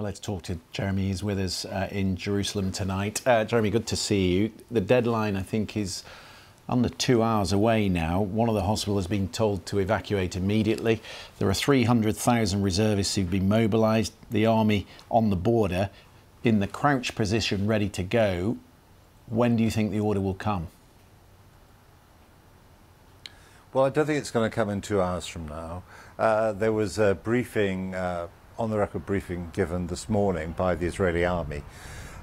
Let's talk to Jeremy. He's with us uh, in Jerusalem tonight. Uh, Jeremy, good to see you. The deadline, I think, is under two hours away now. One of the hospitals has been told to evacuate immediately. There are 300,000 reservists who've been mobilised. The army on the border in the crouch position, ready to go. When do you think the order will come? Well, I don't think it's going to come in two hours from now. Uh, there was a briefing uh, on the record briefing given this morning by the Israeli army.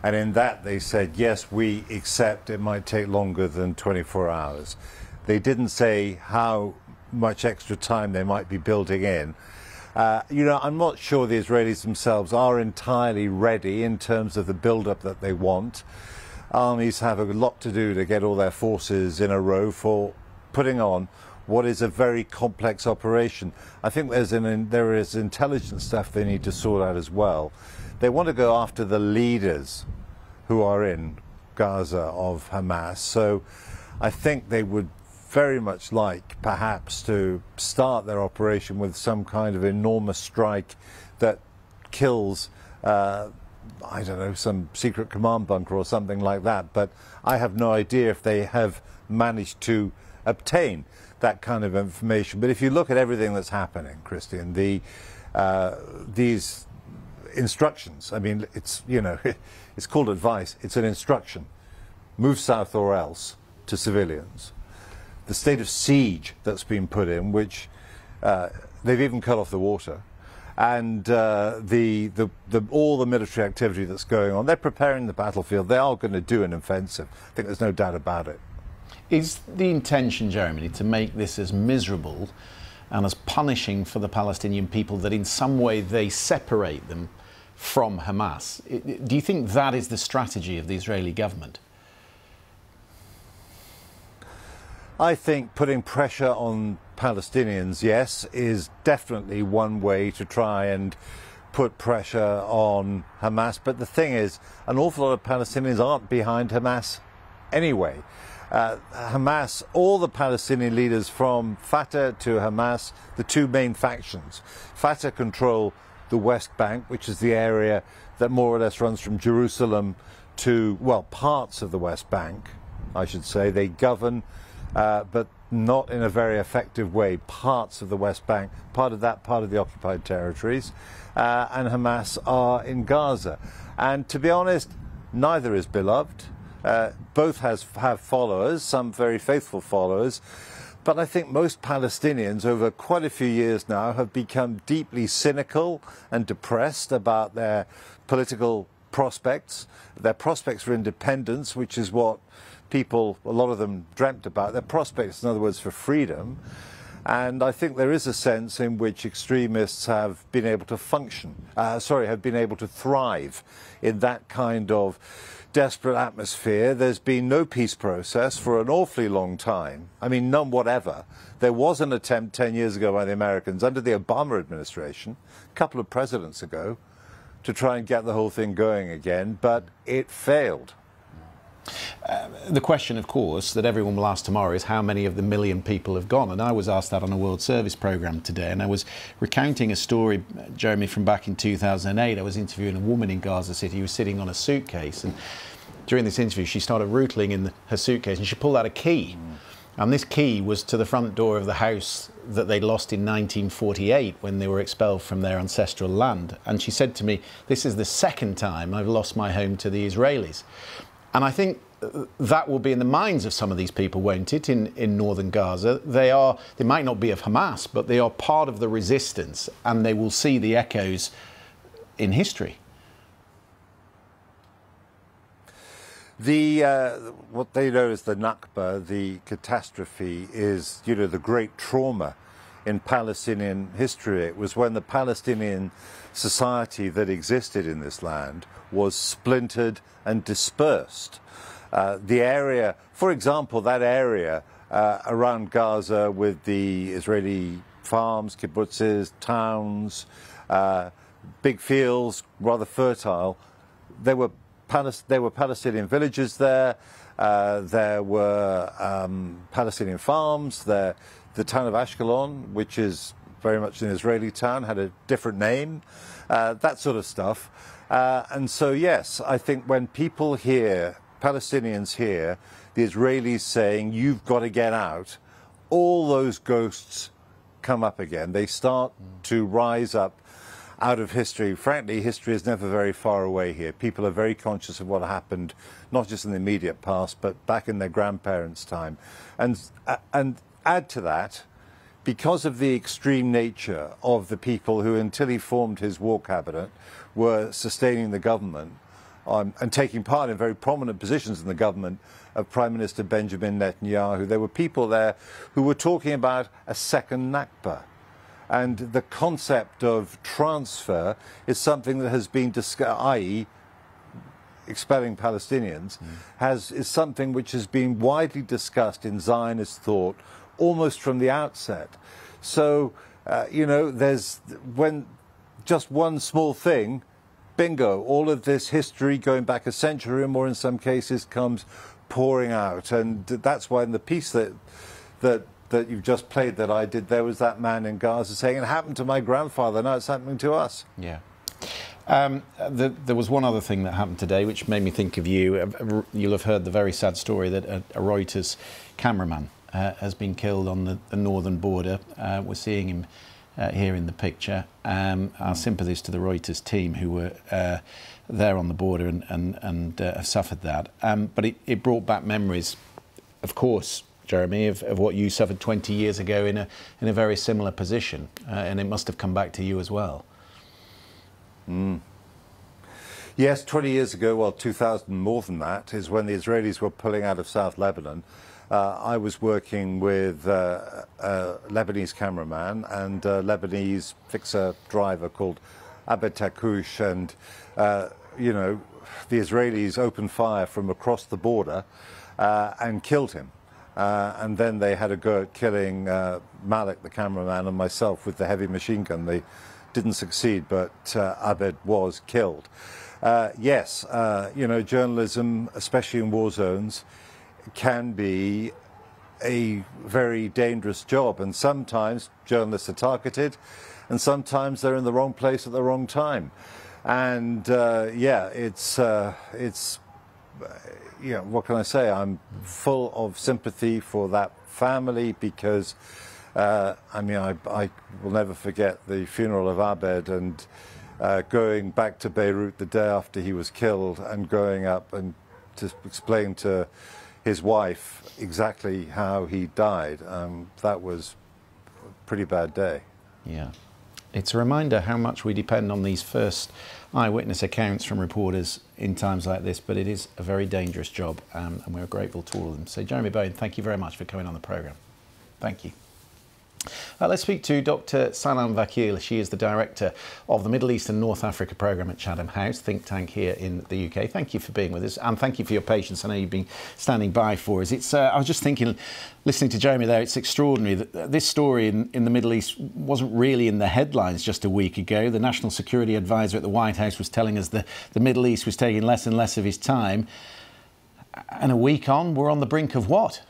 And in that, they said, yes, we accept it might take longer than 24 hours. They didn't say how much extra time they might be building in. Uh, you know, I'm not sure the Israelis themselves are entirely ready in terms of the build-up that they want. Armies have a lot to do to get all their forces in a row for putting on what is a very complex operation. I think there's an, there is intelligence stuff they need to sort out as well. They want to go after the leaders who are in Gaza of Hamas. So I think they would very much like perhaps to start their operation with some kind of enormous strike that kills uh, I don't know, some secret command bunker or something like that. But I have no idea if they have managed to obtain that kind of information. But if you look at everything that's happening, Christian, the uh, these instructions. I mean, it's you know, it's called advice. It's an instruction. Move south or else to civilians. The state of siege that's been put in, which uh, they've even cut off the water, and uh, the, the, the, all the military activity that's going on. They're preparing the battlefield. They are going to do an offensive. I think there's no doubt about it. Is the intention, Jeremy, to make this as miserable and as punishing for the Palestinian people that in some way they separate them from Hamas? Do you think that is the strategy of the Israeli government? I think putting pressure on Palestinians, yes, is definitely one way to try and put pressure on Hamas. But the thing is, an awful lot of Palestinians aren't behind Hamas anyway uh, Hamas, all the Palestinian leaders from Fatah to Hamas, the two main factions. Fatah control the West Bank, which is the area that more or less runs from Jerusalem to, well, parts of the West Bank, I should say. They govern, uh, but not in a very effective way, parts of the West Bank, part of that part of the occupied territories, uh, and Hamas are in Gaza. And to be honest, neither is beloved. Uh, both has, have followers, some very faithful followers. But I think most Palestinians over quite a few years now have become deeply cynical and depressed about their political prospects, their prospects for independence, which is what people, a lot of them, dreamt about, their prospects, in other words, for freedom. And I think there is a sense in which extremists have been able to function, uh, sorry, have been able to thrive in that kind of desperate atmosphere. There's been no peace process for an awfully long time. I mean, none whatever. There was an attempt 10 years ago by the Americans under the Obama administration, a couple of presidents ago, to try and get the whole thing going again, but it failed. The question, of course, that everyone will ask tomorrow is how many of the million people have gone. And I was asked that on a World Service programme today. And I was recounting a story, Jeremy, from back in 2008. I was interviewing a woman in Gaza City who was sitting on a suitcase. And during this interview, she started rootling in her suitcase and she pulled out a key. And this key was to the front door of the house that they lost in 1948 when they were expelled from their ancestral land. And she said to me, This is the second time I've lost my home to the Israelis. And I think that will be in the minds of some of these people, won't it, in, in northern Gaza? They are, they might not be of Hamas, but they are part of the resistance and they will see the echoes in history. The uh, what they know as the Nakba, the catastrophe, is you know the great trauma in Palestinian history. It was when the Palestinian society that existed in this land was splintered and dispersed. Uh, the area, for example, that area uh, around Gaza with the Israeli farms, kibbutzes, towns, uh, big fields, rather fertile, there were, Palis- there were Palestinian villages there. Uh, there were um, Palestinian farms. There, the town of Ashkelon, which is very much an Israeli town, had a different name, uh, that sort of stuff. Uh, and so, yes, I think when people hear, Palestinians hear, the Israelis saying, you've got to get out, all those ghosts come up again. They start to rise up out of history. Frankly, history is never very far away here. People are very conscious of what happened, not just in the immediate past, but back in their grandparents' time. And, uh, and add to that, because of the extreme nature of the people who, until he formed his war cabinet, were sustaining the government um, and taking part in very prominent positions in the government of Prime Minister Benjamin Netanyahu, there were people there who were talking about a second Nakba and the concept of transfer is something that has been discussed, i.e., expelling Palestinians, mm. has, is something which has been widely discussed in Zionist thought almost from the outset. So, uh, you know, there's when just one small thing, bingo, all of this history going back a century or more in some cases comes pouring out. And that's why in the piece that, that that you've just played that I did, there was that man in Gaza saying, it happened to my grandfather, now it's happening to us. Yeah. Um, the, there was one other thing that happened today which made me think of you. Uh, you'll have heard the very sad story that a, a Reuters cameraman uh, has been killed on the, the northern border. Uh, we're seeing him uh, here in the picture. Um, our sympathies to the Reuters team who were uh, there on the border and, and, and uh, have suffered that. Um, but it, it brought back memories, of course, Jeremy, of, of what you suffered 20 years ago in a, in a very similar position. Uh, and it must have come back to you as well. Mm. Yes, 20 years ago, well, 2000 more than that, is when the Israelis were pulling out of South Lebanon. Uh, I was working with uh, a Lebanese cameraman and a Lebanese fixer driver called Abed Takush, and, uh, you know, the Israelis opened fire from across the border uh, and killed him. Uh, and then they had a go at killing uh, Malik, the cameraman, and myself with the heavy machine gun. They didn't succeed, but uh, Abed was killed. Uh, yes, you know, journalism, especially in war zones, can be a very dangerous job, and sometimes journalists are targeted, and sometimes they're in the wrong place at the wrong time. And uh, yeah, it's it's you know, what can I say? I'm full of sympathy for that family because, uh, I mean, I, I, will never forget the funeral of Abed and uh, going back to Beirut the day after he was killed and going up and to explain to his wife exactly how he died. Um, that was a pretty bad day. Yeah. It's a reminder how much we depend on these first eyewitness accounts from reporters in times like this, but it is a very dangerous job, um, and we're grateful to all of them. So, Jeremy Bowen, thank you very much for coming on the programme. Thank you. Uh, let's speak to Dr. Sanam Vakil. She is the director of the Middle East and North Africa programme at Chatham House, think tank here in the UK. Thank you for being with us and thank you for your patience. I know you've been standing by for us. It's, uh, I was just thinking, listening to Jeremy there, it's extraordinary that this story in, in the Middle East wasn't really in the headlines just a week ago. The National Security Advisor at the White House was telling us that the Middle East was taking less and less of his time. And a week on, we're on the brink of what?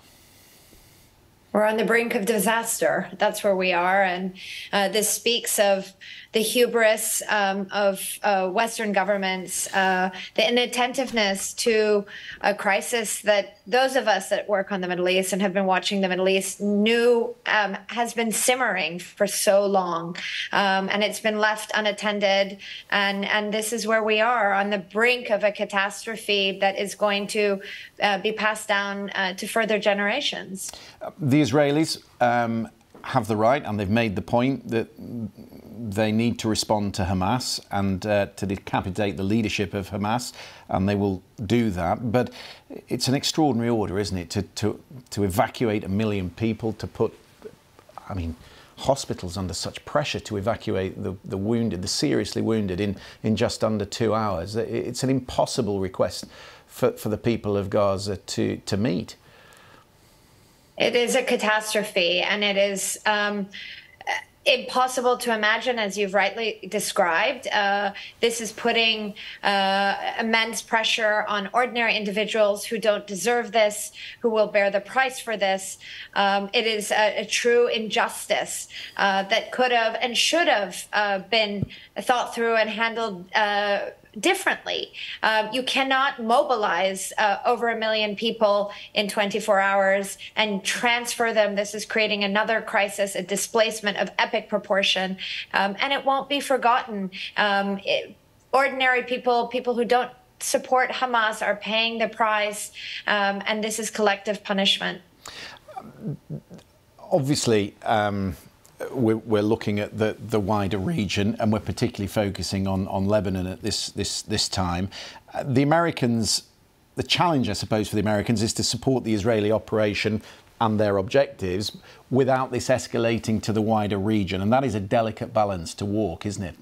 We're on the brink of disaster. That's where we are. And uh, this speaks of the hubris um, of uh, Western governments, uh, the inattentiveness to a crisis that those of us that work on the Middle East and have been watching the Middle East knew um, has been simmering for so long, um, and it's been left unattended. And and this is where we are on the brink of a catastrophe that is going to uh, be passed down uh, to further generations. The Israelis um, have the right, and they've made the point that they need to respond to Hamas and uh, to decapitate the leadership of Hamas, and they will do that. But it's an extraordinary order, isn't it, to, to, to evacuate a million people, to put, I mean, hospitals under such pressure to evacuate the, the wounded, the seriously wounded, in, in just under two hours. It's an impossible request for, for the people of Gaza to, to meet. It is a catastrophe, and it is. Um, impossible to imagine, as you've rightly described. Uh, this is putting uh, immense pressure on ordinary individuals who don't deserve this, who will bear the price for this. Um, it is a, a true injustice uh, that could have and should have uh, been thought through and handled uh, differently. Um, you cannot mobilize uh, over a million people in 24 hours and transfer them. This is creating another crisis, a displacement of epic proportion, um, and it won't be forgotten. Um, it, ordinary people, people who don't support Hamas, are paying the price, um, and this is collective punishment. Obviously um, we're, looking at the, the wider region and we're particularly focusing on, on Lebanon at this, this, this time. Uh, the Americans, the challenge, I suppose, for the Americans is to support the Israeli operation and their objectives without this escalating to the wider region. And that is a delicate balance to walk, isn't it?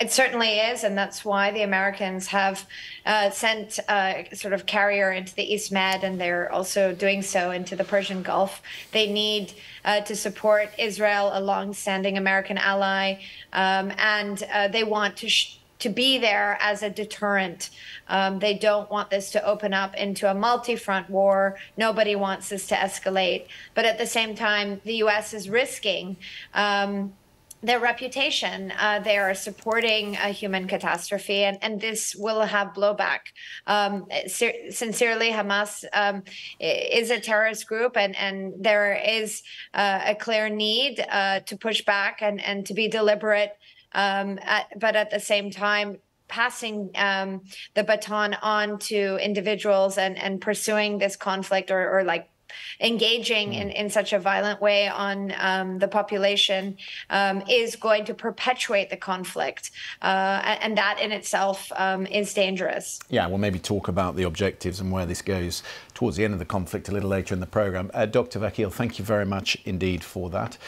It certainly is, and that's why the Americans have uh, sent a uh, sort of carrier into the East Med, and they're also doing so into the Persian Gulf. They need uh, to support Israel, a long-standing American ally, um, and uh, they want to. To be there as a deterrent. Um, they don't want this to open up into a multi front war. Nobody wants this to escalate. But at the same time, the U.S. is risking. Um, their reputation. Uh, they are supporting a human catastrophe, and, and this will have blowback. Um, sincerely, Hamas um, is a terrorist group, and, and there is uh, a clear need uh, to push back and, and to be deliberate. Um, at, but at the same time, passing um, the baton on to individuals and, and pursuing this conflict or, or like engaging in, in such a violent way on um, the population um, is going to perpetuate the conflict. Uh, and that in itself um, is dangerous. Yeah, we'll maybe talk about the objectives and where this goes towards the end of the conflict a little later in the programme. Uh, Dr. Vakil, thank you very much indeed for that.